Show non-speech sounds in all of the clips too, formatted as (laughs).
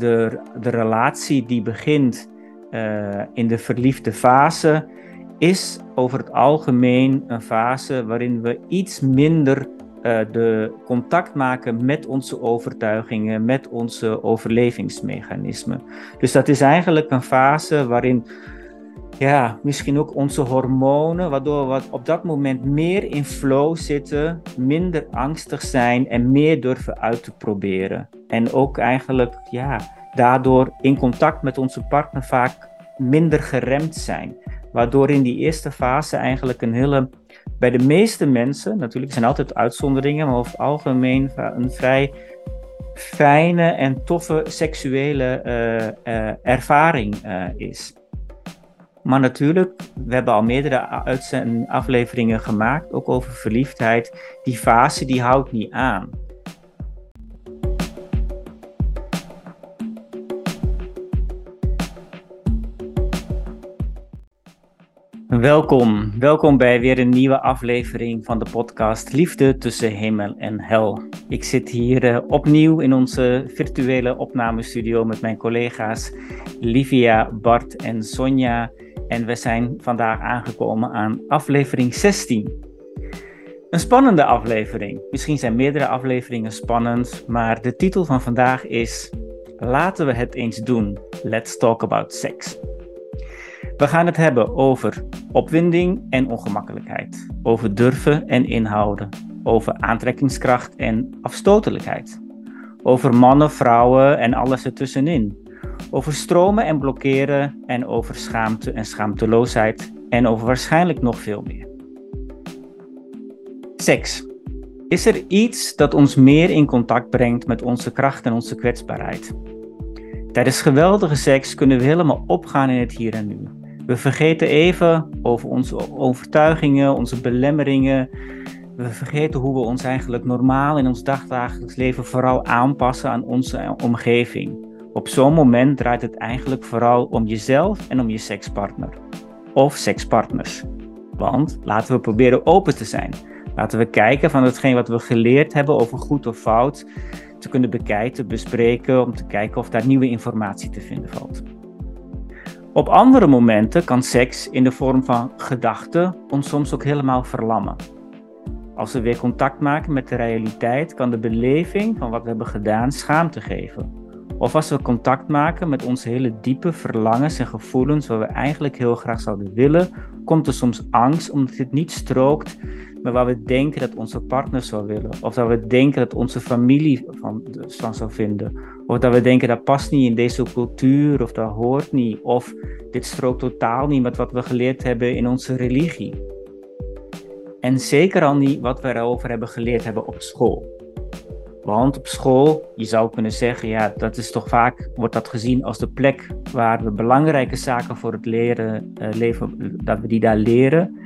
de, de relatie die begint uh, in de verliefde fase, is over het algemeen een fase waarin we iets minder uh, de contact maken met onze overtuigingen, met onze overlevingsmechanismen. Dus dat is eigenlijk een fase waarin ja, misschien ook onze hormonen, waardoor we op dat moment meer in flow zitten, minder angstig zijn en meer durven uit te proberen. En ook eigenlijk, ja, daardoor in contact met onze partner vaak minder geremd zijn. Waardoor in die eerste fase eigenlijk een hele, bij de meeste mensen, natuurlijk zijn altijd uitzonderingen, maar over het algemeen een vrij fijne en toffe seksuele uh, uh, ervaring uh, is. Maar natuurlijk, we hebben al meerdere afleveringen gemaakt, ook over verliefdheid. Die fase die houdt niet aan. Welkom, welkom bij weer een nieuwe aflevering van de podcast Liefde tussen hemel en hel. Ik zit hier uh, opnieuw in onze virtuele opnamestudio met mijn collega's Livia, Bart en Sonja. En we zijn vandaag aangekomen aan aflevering 16. Een spannende aflevering. Misschien zijn meerdere afleveringen spannend, maar de titel van vandaag is Laten we het eens doen. Let's talk about sex. We gaan het hebben over opwinding en ongemakkelijkheid, over durven en inhouden, over aantrekkingskracht en afstotelijkheid, over mannen, vrouwen en alles ertussenin, over stromen en blokkeren en over schaamte en schaamteloosheid en over waarschijnlijk nog veel meer. Seks. Is er iets dat ons meer in contact brengt met onze kracht en onze kwetsbaarheid? Tijdens geweldige seks kunnen we helemaal opgaan in het hier en nu. We vergeten even over onze overtuigingen, onze belemmeringen. We vergeten hoe we ons eigenlijk normaal in ons dagdagelijks leven vooral aanpassen aan onze omgeving. Op zo'n moment draait het eigenlijk vooral om jezelf en om je sekspartner. Of sekspartners. Want laten we proberen open te zijn. Laten we kijken van hetgeen wat we geleerd hebben over goed of fout te kunnen bekijken, bespreken, om te kijken of daar nieuwe informatie te vinden valt. Op andere momenten kan seks in de vorm van gedachten ons soms ook helemaal verlammen. Als we weer contact maken met de realiteit, kan de beleving van wat we hebben gedaan schaamte geven. Of als we contact maken met onze hele diepe verlangens en gevoelens waar we eigenlijk heel graag zouden willen, komt er soms angst omdat dit niet strookt met waar we denken dat onze partner zou willen. Of dat we denken dat onze familie van, van zou vinden. Of dat we denken dat past niet in deze cultuur of dat hoort niet. Of dit strookt totaal niet met wat we geleerd hebben in onze religie. En zeker al niet wat we erover hebben geleerd hebben op school. Want op school, je zou kunnen zeggen, ja, dat is toch vaak, wordt dat gezien als de plek waar we belangrijke zaken voor het leren, uh, leven, dat we die daar leren,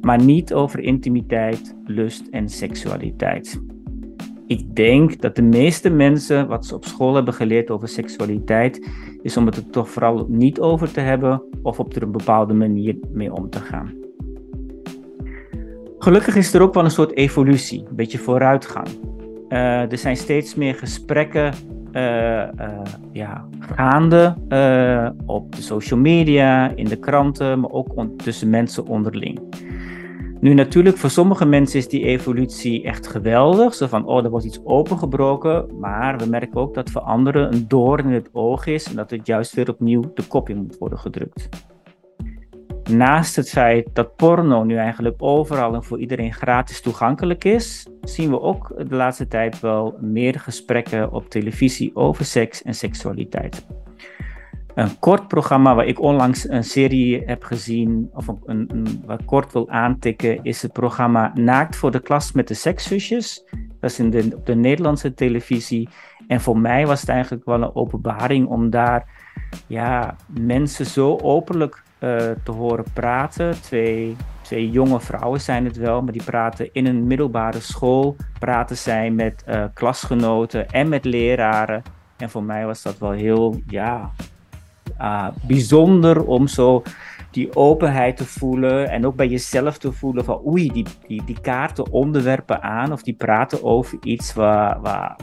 maar niet over intimiteit, lust en seksualiteit. Ik denk dat de meeste mensen wat ze op school hebben geleerd over seksualiteit, is om het er toch vooral niet over te hebben of op er een bepaalde manier mee om te gaan. Gelukkig is er ook wel een soort evolutie, een beetje vooruitgang. Uh, er zijn steeds meer gesprekken uh, uh, ja, gaande op de social media, in de kranten, maar ook tussen mensen onderling. Nu natuurlijk, voor sommige mensen is die evolutie echt geweldig. Zo van, oh, er wordt iets opengebroken. Maar we merken ook dat voor anderen een doorn in het oog is en dat het juist weer opnieuw de kop in moet worden gedrukt. Naast het feit dat porno nu eigenlijk overal en voor iedereen gratis toegankelijk is, zien we ook de laatste tijd wel meer gesprekken op televisie over seks en seksualiteit. Een kort programma waar ik onlangs een serie heb gezien, of een, een, wat kort wil aantikken, is het programma Naakt voor de klas met de sekszusjes. Dat is in de, op de Nederlandse televisie. En voor mij was het eigenlijk wel een openbaring om daar ja, mensen zo openlijk te horen praten. Twee, twee jonge vrouwen zijn het wel, maar die praten in een middelbare school. Praten zij met uh, klasgenoten en met leraren. En voor mij was dat wel heel, ja, uh, bijzonder om zo die openheid te voelen en ook bij jezelf te voelen van oei, die, die, die kaarten onderwerpen aan of die praten over iets waar, waar,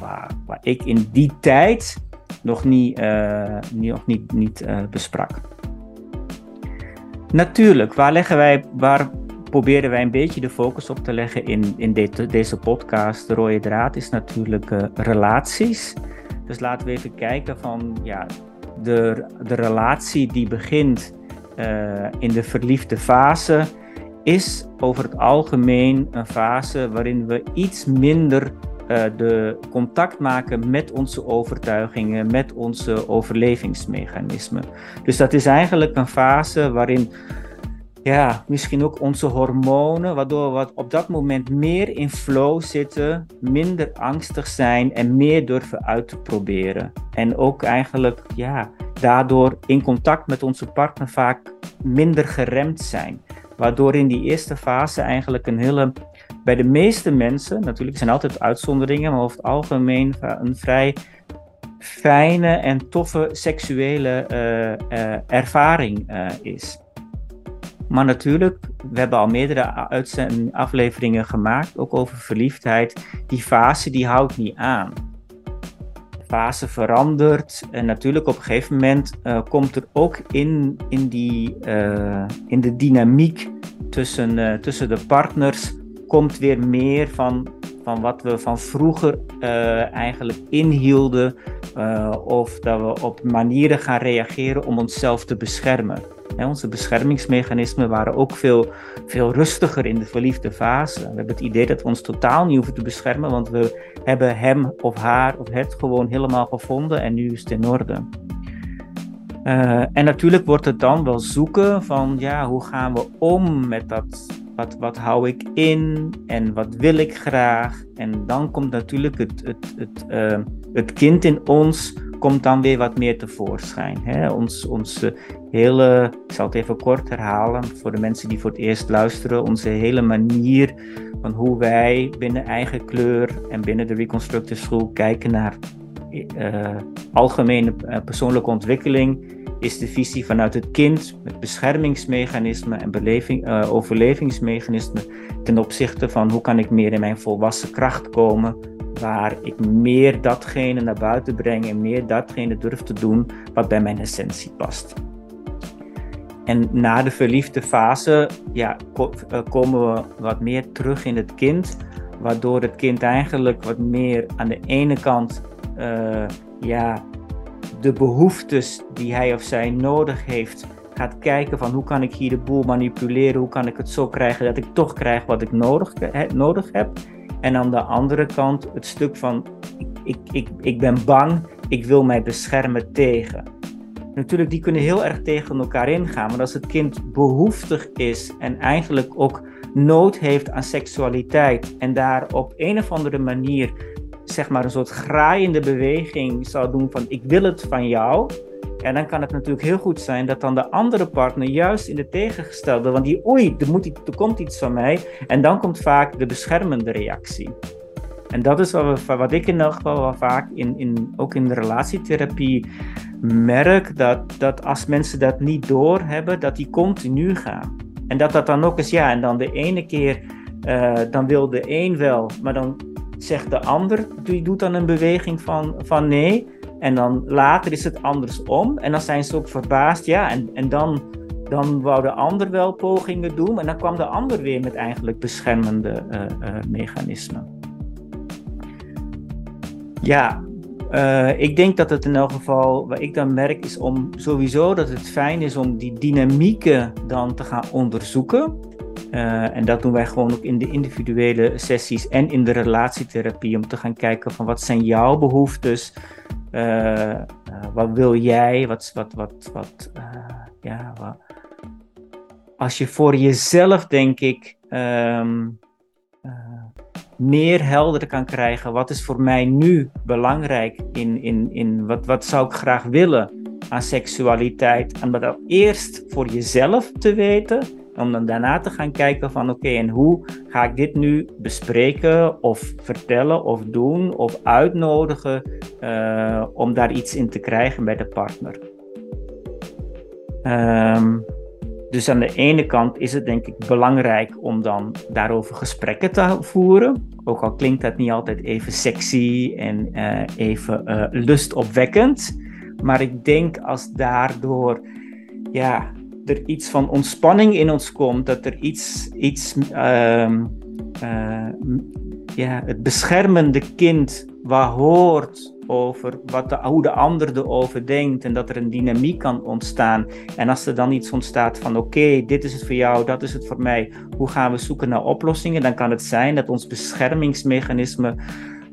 waar, ik in die tijd nog niet, uh, nog niet, niet besprak. Natuurlijk, waar, leggen wij, waar proberen wij een beetje de focus op te leggen in, in deze podcast? De rode draad is natuurlijk uh, relaties. Dus laten we even kijken van ja, de, de relatie die begint in de verliefde fase is over het algemeen een fase waarin we iets minder uh, de contact maken met onze overtuigingen, met onze overlevingsmechanismen. Dus dat is eigenlijk een fase waarin ja, misschien ook onze hormonen, waardoor we op dat moment meer in flow zitten, minder angstig zijn en meer durven uit te proberen. En ook eigenlijk, ja, daardoor in contact met onze partner vaak minder geremd zijn. Waardoor in die eerste fase eigenlijk een hele, bij de meeste mensen, natuurlijk zijn altijd uitzonderingen, maar over het algemeen een vrij fijne en toffe seksuele uh, uh, ervaring is. Maar natuurlijk, we hebben al meerdere afleveringen gemaakt, ook over verliefdheid. Die fase die houdt niet aan. De fase verandert en natuurlijk op een gegeven moment komt er ook in, in, die, in de dynamiek tussen, tussen de partners komt weer meer van, van wat we van vroeger eigenlijk inhielden. of dat we op manieren gaan reageren om onszelf te beschermen onze beschermingsmechanismen waren ook veel, veel rustiger in de verliefde fase. We hebben het idee dat we ons totaal niet hoeven te beschermen, want we hebben hem of haar of het gewoon helemaal gevonden en nu is het in orde. Uh, en natuurlijk wordt het dan wel zoeken van ja, hoe gaan we om met dat, wat, wat hou ik in en wat wil ik graag. En dan komt natuurlijk het, het, het, uh, het kind in ons komt dan weer wat meer tevoorschijn. Hè? Ons, onze hele, ik zal het even kort herhalen voor de mensen die voor het eerst luisteren, onze hele manier van hoe wij binnen eigen kleur en binnen de Reconstructive School kijken naar uh, algemene uh, persoonlijke ontwikkeling, is de visie vanuit het kind met beschermingsmechanismen en beleving, uh, overlevingsmechanismen ten opzichte van hoe kan ik meer in mijn volwassen kracht komen waar ik meer datgene naar buiten breng en meer datgene durf te doen wat bij mijn essentie past. En na de verliefde fase ja, eh, komen we wat meer terug in het kind, waardoor het kind eigenlijk wat meer aan de ene kant uh, ja, de behoeftes die hij of zij nodig heeft, gaat kijken van hoe kan ik hier de boel manipuleren, hoe kan ik het zo krijgen dat ik toch krijg wat ik nodig, nodig heb. En aan de andere kant het stuk van ik, ik, ik ben bang, ik wil mij beschermen tegen. Natuurlijk, die kunnen heel erg tegen elkaar ingaan, maar als het kind behoeftig is en eigenlijk ook nood heeft aan seksualiteit en daar op een of andere manier zeg maar een soort graaiende beweging zou doen van ik wil het van jou, en dan kan het natuurlijk heel goed zijn dat dan de andere partner juist in de tegengestelde, want die oei, er, moet, er komt iets van mij. En dan komt vaak de beschermende reactie. En dat is wat, we, wat ik in elk geval wel vaak in, in, ook in de relatietherapie merk, dat, dat als mensen dat niet doorhebben, dat die continu gaan. En dat dat dan ook eens, ja, en dan de ene keer, uh, dan wil de een wel, maar dan zegt de ander, die doet dan een beweging van, van nee. En dan later is het andersom. En dan zijn ze ook verbaasd. Ja, en, en dan, dan wou de ander wel pogingen doen. En dan kwam de ander weer met eigenlijk beschermende uh, uh, mechanismen. Ja, uh, ik denk dat het in elk geval, wat ik dan merk, is om sowieso dat het fijn is om die dynamieken dan te gaan onderzoeken. Uh, en dat doen wij gewoon ook in de individuele sessies en in de relatietherapie, om te gaan kijken van wat zijn jouw behoeftes, uh, wat wil jij? Wat, wat, wat, wat, ja, wat. Als je voor jezelf, denk ik, um, meer helder kan krijgen. Wat is voor mij nu belangrijk? In, in, in wat, wat zou ik graag willen aan seksualiteit? En dat eerst voor jezelf te weten om dan daarna te gaan kijken van oké, en hoe ga ik dit nu bespreken of vertellen of doen of uitnodigen uh, om daar iets in te krijgen bij de partner. Um, Dus aan de ene kant is het denk ik belangrijk om dan daarover gesprekken te voeren. Ook al klinkt dat niet altijd even sexy en uh, even uh, lustopwekkend. Maar ik denk als daardoor ja, er iets van ontspanning in ons komt, dat er iets, iets uh, ja, het beschermende kind wat hoort over wat de, hoe de ander erover denkt en dat er een dynamiek kan ontstaan. En als er dan iets ontstaat van oké, dit is het voor jou, dat is het voor mij, hoe gaan we zoeken naar oplossingen, dan kan het zijn dat ons beschermingsmechanisme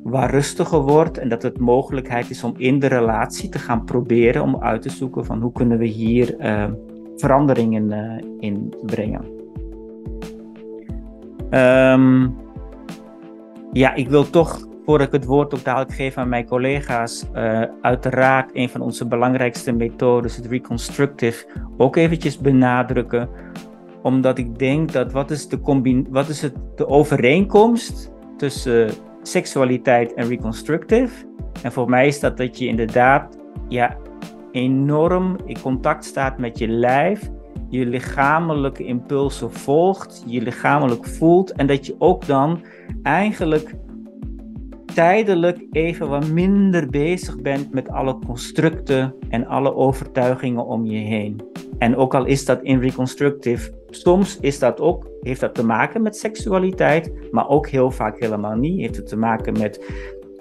wat rustiger wordt en dat het mogelijkheid is om in de relatie te gaan proberen om uit te zoeken van hoe kunnen we hier uh, veranderingen uh, in brengen. Um, ja, ik wil toch voordat ik het woord ook dadelijk geef aan mijn collega's, uh, uiteraard een van onze belangrijkste methodes, het reconstructive, ook eventjes benadrukken. Omdat ik denk dat wat is de, wat is het, de overeenkomst tussen seksualiteit en reconstructive? En voor mij is dat dat je inderdaad ja, enorm in contact staat met je lijf, je lichamelijke impulsen volgt, je lichamelijk voelt en dat je ook dan eigenlijk tijdelijk even wat minder bezig bent met alle constructen en alle overtuigingen om je heen. En ook al is dat in reconstructive, soms is dat ook, heeft dat te maken met seksualiteit, maar ook heel vaak helemaal niet. Heeft het te maken met,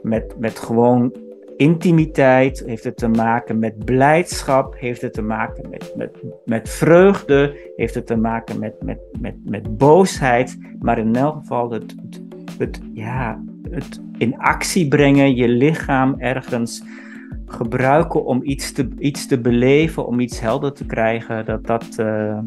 met, met gewoon intimiteit, heeft het te maken met blijdschap, heeft het te maken met, met, met vreugde, heeft het te maken met, met, met, met boosheid. Maar in elk geval het, het, ja, het in actie brengen, je lichaam ergens gebruiken om iets te, iets te beleven, om iets helder te krijgen, dat dat, uh,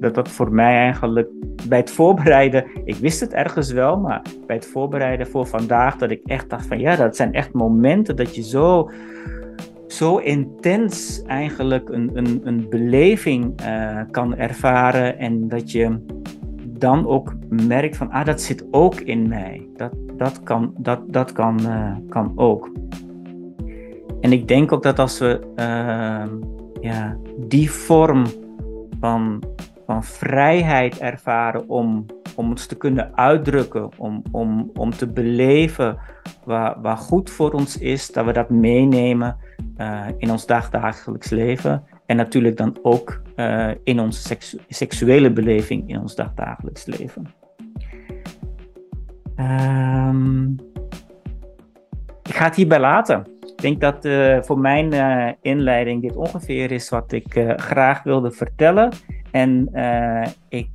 dat dat voor mij eigenlijk bij het voorbereiden, ik wist het ergens wel, maar bij het voorbereiden voor vandaag, dat ik echt dacht van ja, dat zijn echt momenten dat je zo, zo intens eigenlijk een, een, een beleving uh, kan ervaren en dat je dan ook merkt van, ah, dat zit ook in mij. Dat, dat kan, dat, dat kan, uh, kan ook. En ik denk ook dat als we uh, ja, die vorm van, van vrijheid ervaren om, om ons te kunnen uitdrukken, om, om, om te beleven wat, wat goed voor ons is, dat we dat meenemen uh, in ons dagdagelijks leven. En natuurlijk dan ook uh, in onze seksuele beleving in ons dagdagelijks leven. Um, ik ga het hierbij laten. Ik denk dat uh, voor mijn inleiding dit ongeveer is wat ik graag wilde vertellen. En ik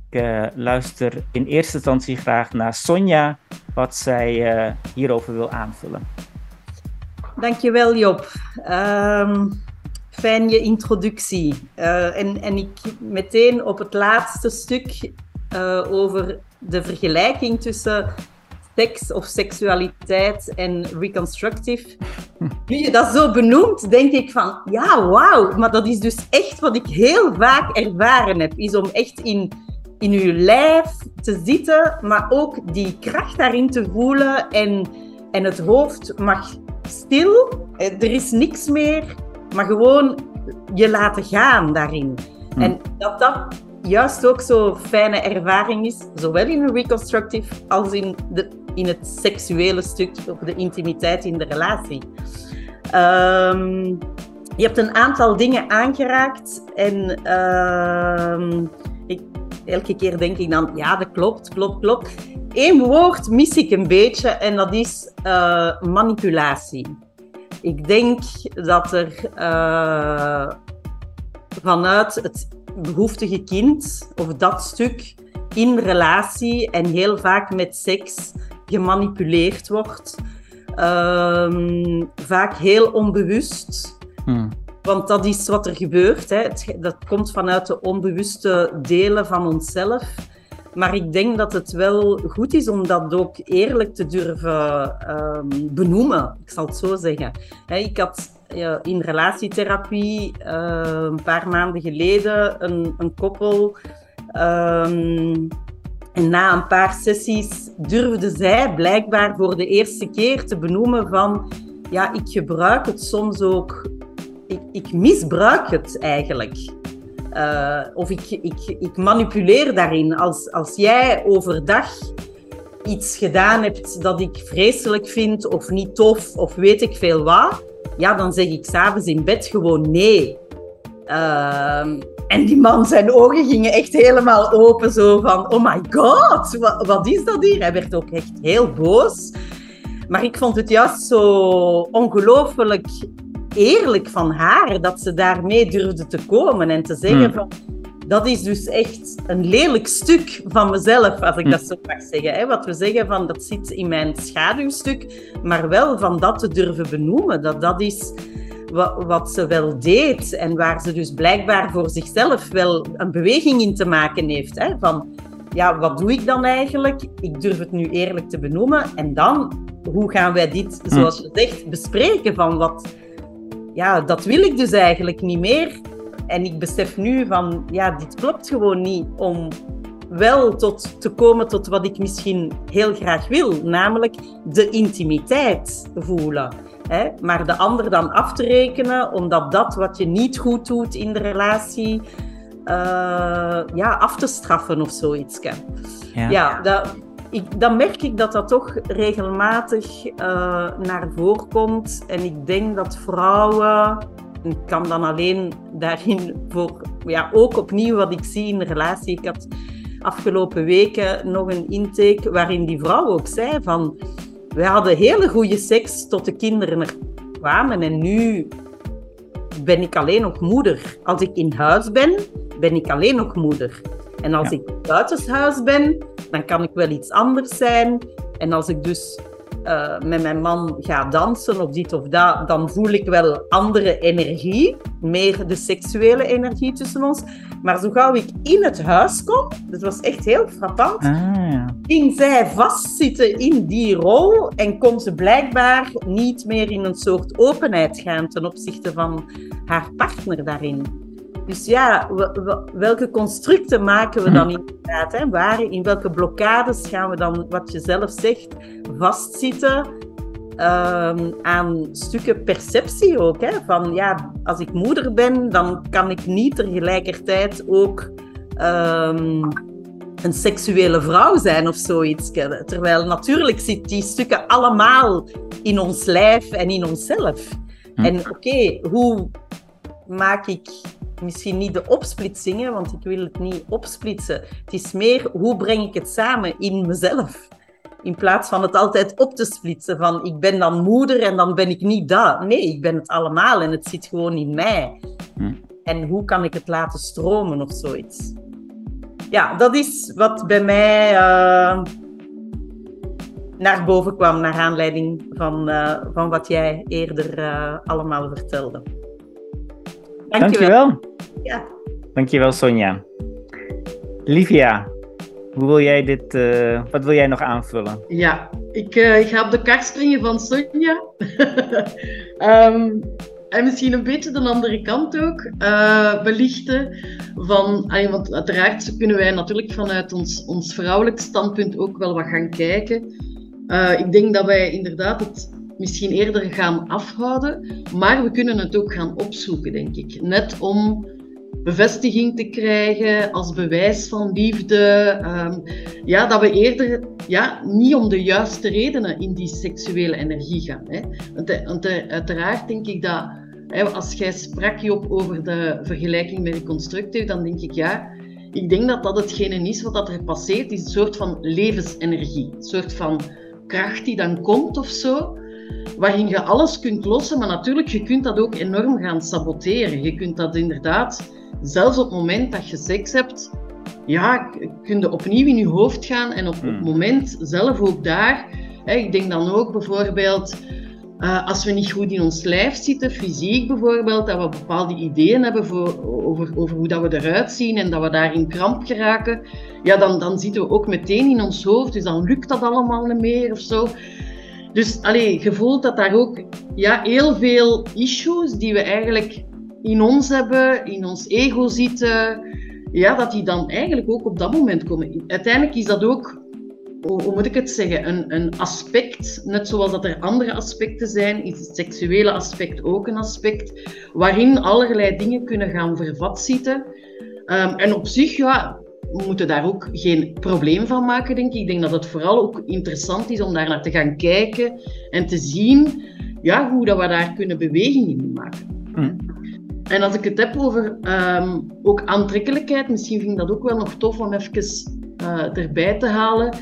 luister in eerste instantie graag naar Sonja, wat zij hierover wil aanvullen. Dankjewel Job. Um, fijn je introductie. en, en ik meteen op het laatste stuk over de vergelijking tussen seks of seksualiteit en reconstructive. Nu je dat zo benoemt, denk ik van ja, wauw. Maar dat is dus echt wat ik heel vaak ervaren heb. Is om echt in, in uw lijf te zitten, maar ook die kracht daarin te voelen. En, en het hoofd mag stil. Er is niks meer. Maar gewoon je laten gaan daarin. Hm. En dat dat juist ook zo'n fijne ervaring is, zowel in een reconstructive als in de in het seksuele stuk of de intimiteit in de relatie. Um, je hebt een aantal dingen aangeraakt en uh, ik, elke keer denk ik dan, ja, dat klopt, klopt, klopt. Eén woord mis ik een beetje en dat is uh, manipulatie. Ik denk dat er uh, vanuit het behoeftige kind of dat stuk in relatie en heel vaak met seks gemanipuleerd wordt. Um, vaak heel onbewust. Hmm. Want dat is wat er gebeurt. Hè. Het, dat komt vanuit de onbewuste delen van onszelf. Maar ik denk dat het wel goed is om dat ook eerlijk te durven um, benoemen. Ik zal het zo zeggen. ik had in relatietherapie uh, een paar maanden geleden een, een koppel um, en na een paar sessies durfde zij blijkbaar voor de eerste keer te benoemen van ja, ik gebruik het soms ook, ik, ik misbruik het eigenlijk. Uh, of ik, ik, ik manipuleer daarin. Als, als jij overdag iets gedaan hebt dat ik vreselijk vind of niet tof of weet ik veel wat, ja, dan zeg ik s'avonds in bed gewoon nee. Uh, en die man, zijn ogen gingen echt helemaal open, zo van, oh my god, wat, wat is dat hier? Hij werd ook echt heel boos. Maar ik vond het juist zo ongelooflijk eerlijk van haar dat ze daarmee durfde te komen en te zeggen hmm. van dat is dus echt een lelijk stuk van mezelf, als ik hmm. dat zo mag zeggen. Hè? Wat we zeggen van dat zit in mijn schaduwstuk, maar wel van dat te durven benoemen. Dat dat is wat, wat ze wel deed en waar ze dus blijkbaar voor zichzelf wel een beweging in te maken heeft. Hè? Van ja, wat doe ik dan eigenlijk? Ik durf het nu eerlijk te benoemen. En dan, hoe gaan wij dit, hmm. zoals je zegt, bespreken? Van wat, ja, dat wil ik dus eigenlijk niet meer. En ik besef nu van, ja, dit klopt gewoon niet om wel tot, te komen tot wat ik misschien heel graag wil, namelijk de intimiteit voelen. Hè? Maar de ander dan af te rekenen, omdat dat wat je niet goed doet in de relatie, uh, ja, af te straffen of zoiets. Ja, ja dat, ik, dan merk ik dat dat toch regelmatig uh, naar voren komt. En ik denk dat vrouwen, ik kan dan alleen daarin voor, ja, ook opnieuw wat ik zie in de relatie. Ik had afgelopen weken nog een intake waarin die vrouw ook zei van, we hadden hele goede seks tot de kinderen er kwamen en nu ben ik alleen nog moeder. Als ik in huis ben, ben ik alleen nog moeder. En als ik buitenshuis ben, dan kan ik wel iets anders zijn. En als ik dus uh, met mijn man ga dansen of dit of dat, dan voel ik wel andere energie, meer de seksuele energie tussen ons. Maar zo gauw ik in het huis kom, dat was echt heel frappant, ah, ging zij vastzitten in die rol en kon ze blijkbaar niet meer in een soort openheid gaan ten opzichte van haar partner daarin. Dus ja, welke constructen maken we dan hm. inderdaad? Hè? Waar, in welke blokkades gaan we dan, wat je zelf zegt, vastzitten um, aan stukken perceptie ook? Hè? Van ja, als ik moeder ben, dan kan ik niet tegelijkertijd ook um, een seksuele vrouw zijn of zoiets. Terwijl natuurlijk zitten die stukken allemaal in ons lijf en in onszelf. Hm. En oké, hoe maak ik misschien niet de opsplitsingen, want ik wil het niet opsplitsen. Het is meer hoe breng ik het samen in mezelf. In plaats van het altijd op te splitsen van ik ben dan moeder en dan ben ik niet dat. Nee, ik ben het allemaal en het zit gewoon in mij. Hm. En hoe kan ik het laten stromen of zoiets? Ja, dat is wat bij mij uh, naar boven kwam, naar aanleiding van, uh, van wat jij eerder uh, allemaal vertelde. Dankjewel. Dankjewel. Ja. Dankjewel, Sonja. Livia, hoe wil jij dit, uh, wat wil jij nog aanvullen? Ja, ik, uh, ik ga op de kar springen van Sonja. um, (laughs) en misschien een beetje de andere kant ook uh, belichten. Van, want uiteraard kunnen wij natuurlijk vanuit ons, ons vrouwelijk standpunt ook wel wat gaan kijken. ik denk dat wij inderdaad het misschien eerder gaan afhouden, maar we kunnen het ook gaan opzoeken, denk ik. Net om bevestiging te krijgen als bewijs van liefde. Ehm, ja, dat we eerder ja, niet om de juiste redenen in die seksuele energie gaan. Hè. Want, eh, eh, uiteraard denk ik dat, hè, als jij sprak Job over de vergelijking met reconstructief, dan denk ik ja, ik denk dat dat hetgene is wat er passeert, is een soort van levensenergie. Een soort van kracht die dan komt of zo waarin je alles kunt lossen, maar natuurlijk, je kunt dat ook enorm gaan saboteren. Je kunt dat inderdaad, zelfs op het moment dat je seks hebt, ja, kun je opnieuw in je hoofd gaan en op het hmm. moment zelf ook daar. Hè, ik denk dan ook bijvoorbeeld, uh, als we niet goed in ons lijf zitten, fysiek bijvoorbeeld, dat we bepaalde ideeën hebben voor, over, over hoe dat we eruit zien en dat we daar in kramp geraken, ja, dan, dan zitten we ook meteen in ons hoofd, dus dan lukt dat allemaal niet meer of zo. Dus allee, je voelt dat daar ook ja, heel veel issues die we eigenlijk in ons hebben, in ons ego zitten, ja, dat die dan eigenlijk ook op dat moment komen. Uiteindelijk is dat ook, hoe, moet ik het zeggen, een, een aspect, net zoals dat er andere aspecten zijn, is het seksuele aspect ook een aspect, waarin allerlei dingen kunnen gaan vervat zitten. Ehm, en op zich, ja, we moeten daar ook geen probleem van maken, denk ik. Ik denk dat het vooral ook interessant is om daar naar te gaan kijken en te zien ja, hoe dat we daar kunnen beweging in maken. Mm. En als ik het heb over ehm, ook aantrekkelijkheid, misschien vind ik dat ook wel nog tof om even uh, erbij te halen.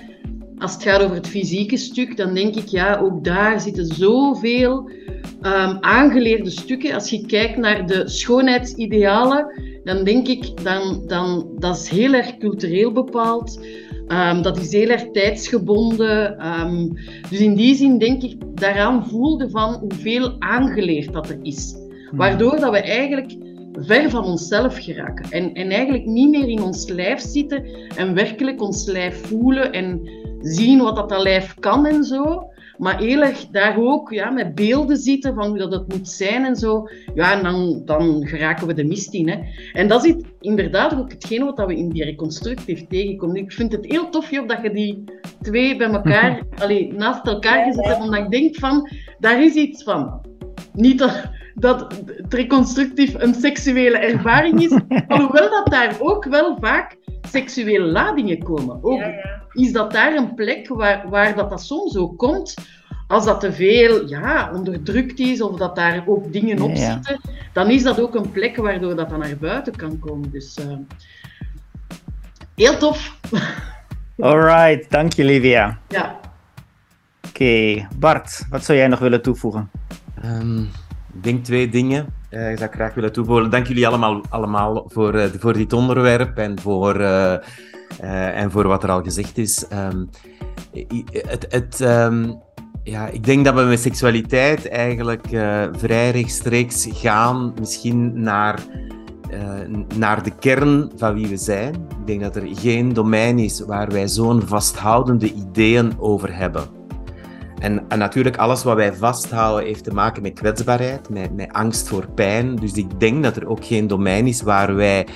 Als het gaat over het fysieke stuk, dan denk ik, ja, ook daar zitten zoveel um, aangeleerde stukken. Als je kijkt naar de schoonheidsidealen, dan denk ik, dan, dan, dat is heel erg cultureel bepaald. Um, dat is heel erg tijdsgebonden. Um, dus in die zin denk ik daaraan voelde van hoeveel aangeleerd dat er is. Hmm. Waardoor dat we eigenlijk ver van onszelf geraken. En, en eigenlijk niet meer in ons lijf zitten en werkelijk ons lijf voelen en zien wat dat, dat lijf kan en zo. Maar heel erg daar ook ja, met beelden zitten van hoe dat het moet zijn en zo. Ja, en dan, dan geraken we de mist in. Hè. En dat is inderdaad ook hetgeen wat we in die reconstructief tegenkomen. Ik vind het heel tof, Job, dat je die twee bij elkaar, (laughs) allee, naast elkaar gezet hebt. Omdat ik denk van, daar is iets van. Niet dat, dat het reconstructief een seksuele ervaring is, (laughs) alhoewel dat daar ook wel vaak seksuele ladingen komen. Ook is dat daar een plek waar, waar dat, dat soms ook komt, als dat te veel ja, onderdrukt is of dat daar ook dingen op zitten, dan is dat ook een plek waardoor dat dan naar buiten kan komen. Dus uh, heel tof. (laughs) Alright, dank je Livia. Ja. Oké, Bart, wat zou jij nog willen toevoegen? Um, ik denk twee dingen. Uh, ik zou graag willen toevoegen. Dank jullie allemaal, allemaal voor, uh, voor dit onderwerp en voor, uh, en voor wat er al gezegd is. Um, het, het, um, ja, ik denk dat we met seksualiteit eigenlijk vrij rechtstreeks gaan, misschien naar, naar de kern van wie we zijn. Ik denk dat er geen domein is waar wij zo'n vasthoudende ideeën over hebben. En, en, natuurlijk, alles wat wij vasthouden heeft te maken met kwetsbaarheid, met, met angst voor pijn. Dus ik denk dat er ook geen domein is waar wij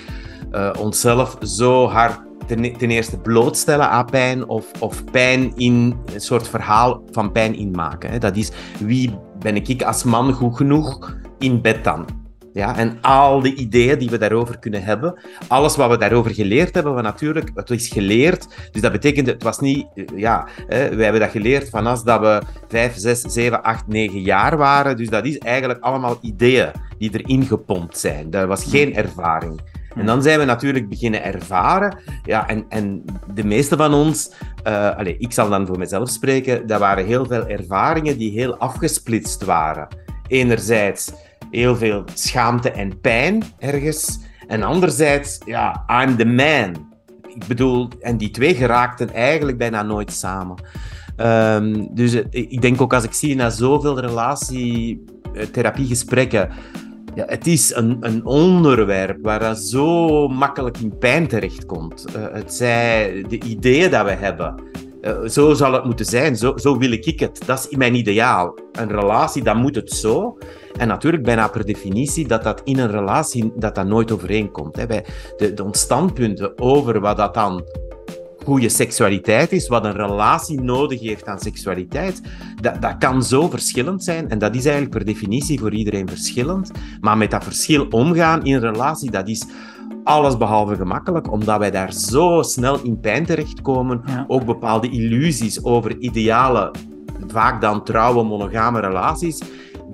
uh, onszelf zo hard ten, ten, eerste blootstellen aan pijn of, of pijn in een soort verhaal van pijn inmaken. Dat is wie ben ik als man goed genoeg in bed dan? Ja, en al die ideeën die we daarover kunnen hebben, alles wat we daarover geleerd hebben, we natuurlijk, het is geleerd, dus dat betekent, het was niet, ja, hè, wij hebben dat geleerd vanaf dat we 5, 6, 7, 8, 9 jaar waren, dus dat is eigenlijk allemaal ideeën die erin gepompt zijn. Dat was geen ervaring. En dan zijn we natuurlijk beginnen ervaren. Ja, en, en de meeste van ons, uh, allez, ik zal dan voor mezelf spreken, dat waren heel veel ervaringen die heel afgesplitst waren. Enerzijds heel veel schaamte en pijn ergens. En anderzijds, ja, I'm the man. Ik bedoel, en die twee geraakten eigenlijk bijna nooit samen. Um, dus eh, ik denk ook als ik zie naar zoveel relatietherapiegesprekken, ja, het is een, een onderwerp waar dat zo makkelijk in pijn terechtkomt. Uh, het zij de ideeën dat we hebben. Uh, zo zal het moeten zijn, zo, zo wil ik het. Dat is mijn ideaal. Een relatie, dan moet het zo. En natuurlijk bijna per definitie dat dat in een relatie dat dat nooit overeenkomt. Hè. Bij de, de standpunten over wat dat dan goede seksualiteit is, wat een relatie nodig heeft aan seksualiteit, dat, dat kan zo verschillend zijn. En dat is eigenlijk per definitie voor iedereen verschillend. Maar met dat verschil omgaan in een relatie, dat is alles behalve gemakkelijk, omdat wij daar zo snel in pijn terechtkomen. Ook bepaalde illusies over ideale, vaak dan trouwe monogame relaties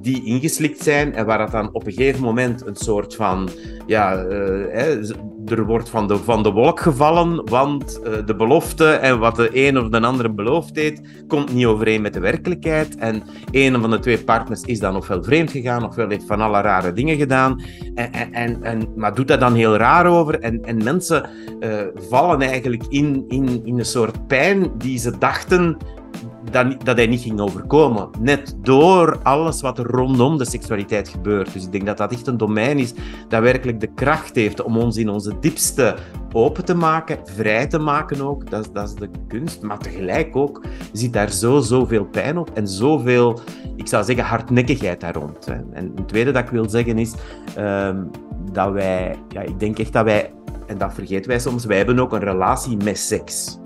die ingeslikt zijn en waar het dan op een gegeven moment een soort van, ja, uh, er wordt van de, van de wolk gevallen, want uh, de belofte en wat de een of de andere beloofd heeft, komt niet overeen met de werkelijkheid. En een van de twee partners is dan ofwel vreemd gegaan, ofwel heeft van alle rare dingen gedaan, en, en, en, maar doet dat dan heel raar over. En, en mensen uh, vallen eigenlijk in, in, in een soort pijn die ze dachten dat, dat hij niet ging overkomen. Net door alles wat er rondom de seksualiteit gebeurt. Dus ik denk dat dat echt een domein is dat werkelijk de kracht heeft om ons in onze diepste open te maken, vrij te maken ook. Dat, dat is de kunst. Maar tegelijk ook zit daar zo, zoveel pijn op en zoveel, ik zou zeggen, hardnekkigheid daar rond. En een tweede dat ik wil zeggen is um, dat wij, ja, ik denk echt dat wij, en dat vergeten wij soms, wij hebben ook een relatie met seks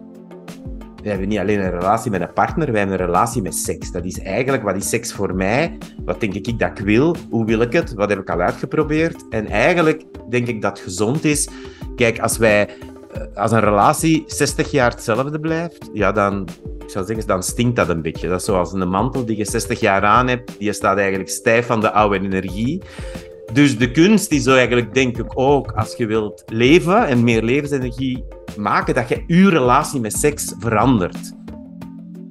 we hebben niet alleen een relatie met een partner, wij hebben een relatie met seks. Dat is eigenlijk, wat is seks voor mij? Wat denk ik dat ik wil? Hoe wil ik het? Wat heb ik al uitgeprobeerd? En eigenlijk denk ik dat het gezond is Kijk, als wij eh, als een relatie 60 jaar hetzelfde blijft, ja, dan, ik zou zeggen, dan stinkt dat een beetje. Dat is zoals een mantel die je 60 jaar aan hebt, die staat eigenlijk stijf van de oude energie. Dus de kunst is zo eigenlijk, denk ik ook, als je wilt leven en meer levensenergie maken, dat je je relatie met seks verandert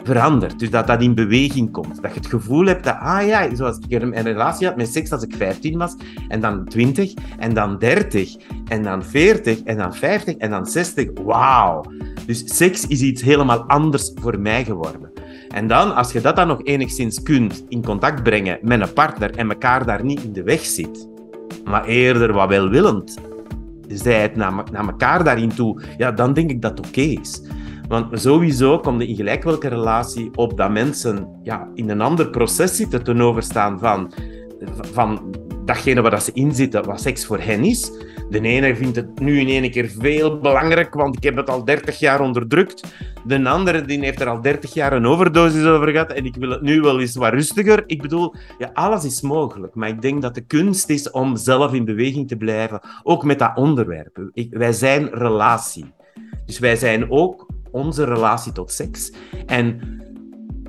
verandert. Dus dat dat in beweging komt. Dat je het gevoel hebt dat, ah ja, zoals ik een relatie had met seks als ik 15 was, en dan 20, en dan 30, en dan 40, en dan 50, en dan 60. Wauw. Dus seks is iets helemaal anders voor mij geworden. En dan, als je dat dan nog enigszins kunt in contact brengen met een partner en elkaar daar niet in de weg zit, maar eerder wat welwillend zijt naar, naar elkaar daarin toe, ja, dan denk ik dat het oké is. Want sowieso komt er in gelijk welke relatie op dat mensen ja, in een ander proces zitten ten overstaan van, van datgene waar ze in zitten, wat seks voor hen is. De ene vindt het nu in één keer veel belangrijk, want ik heb het al 30 jaar onderdrukt. De andere die heeft er al 30 jaar een overdosis over gehad en ik wil het nu wel eens wat rustiger. Ik bedoel, ja, alles is mogelijk. Maar ik denk dat de kunst is om zelf in beweging te blijven, ook met dat onderwerp. Wij zijn relatie. Dus wij zijn ook onze relatie tot seks. En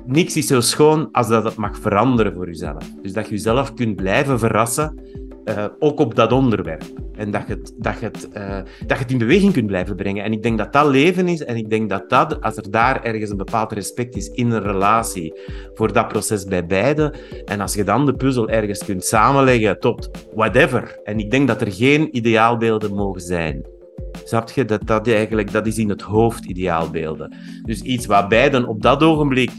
niks is zo schoon als dat het mag veranderen voor jezelf. Dus dat je jezelf kunt blijven verrassen, uh, ook op dat onderwerp. En dat je, het, dat, je het, uh, dat je het in beweging kunt blijven brengen. En ik denk dat dat leven is. En ik denk dat dat, als er daar ergens een bepaald respect is in een relatie voor dat proces bij beide. En als je dan de puzzel ergens kunt samenleggen tot whatever. En ik denk dat er geen ideaalbeelden mogen zijn. Snap je? Dat, dat, eigenlijk, dat is in het hoofd ideaalbeelden. Dus iets waar beiden op dat ogenblik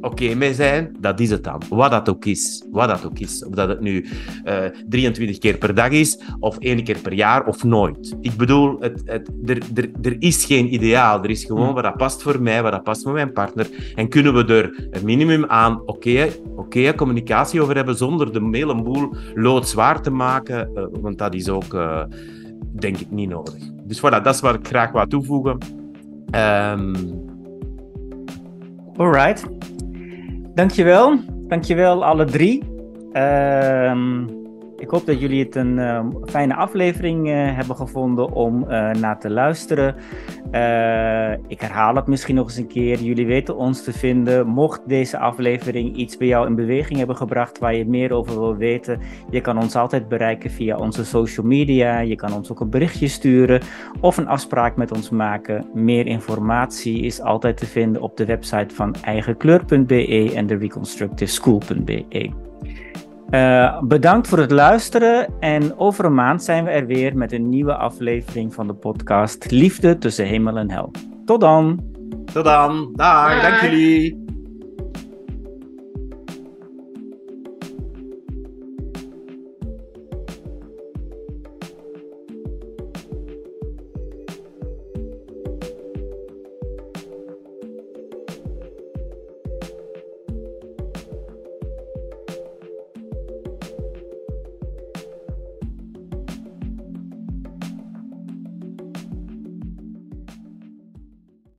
oké mee zijn, dat is het dan. Wat dat ook is. Wat dat ook is. Of dat het nu uh, eh, 23 keer per dag is, of één keer per jaar, of nooit. Ik bedoel, het, het, er, er, er is geen ideaal. Er is gewoon hmm. wat dat past voor mij, wat dat past voor mijn partner. En kunnen we er een minimum aan oké okay, communicatie over hebben, zonder de hele boel loodzwaar te maken. Uh, want dat is ook... Uh, denk ik niet nodig. Dus voilà, dat is wat ik graag wou toevoegen. Um... Alright. Dankjewel. Dankjewel alle drie. Um, ik hoop dat jullie het een uh, fijne aflevering uh, hebben gevonden om uh, naar te luisteren. ik herhaal het misschien nog eens een keer. Jullie weten ons te vinden. Mocht deze aflevering iets bij jou in beweging hebben gebracht waar je meer over wil weten, je kan ons altijd bereiken via onze social media. Je kan ons ook een berichtje sturen of een afspraak met ons maken. Meer informatie is altijd te vinden op de website van eigenkleur.be en de reconstructiveschool.be. Uh, bedankt voor het luisteren en over een maand zijn we er weer met een nieuwe aflevering van de podcast Liefde tussen hemel en hel. Tot dan! Tot dan, dag, dank jullie!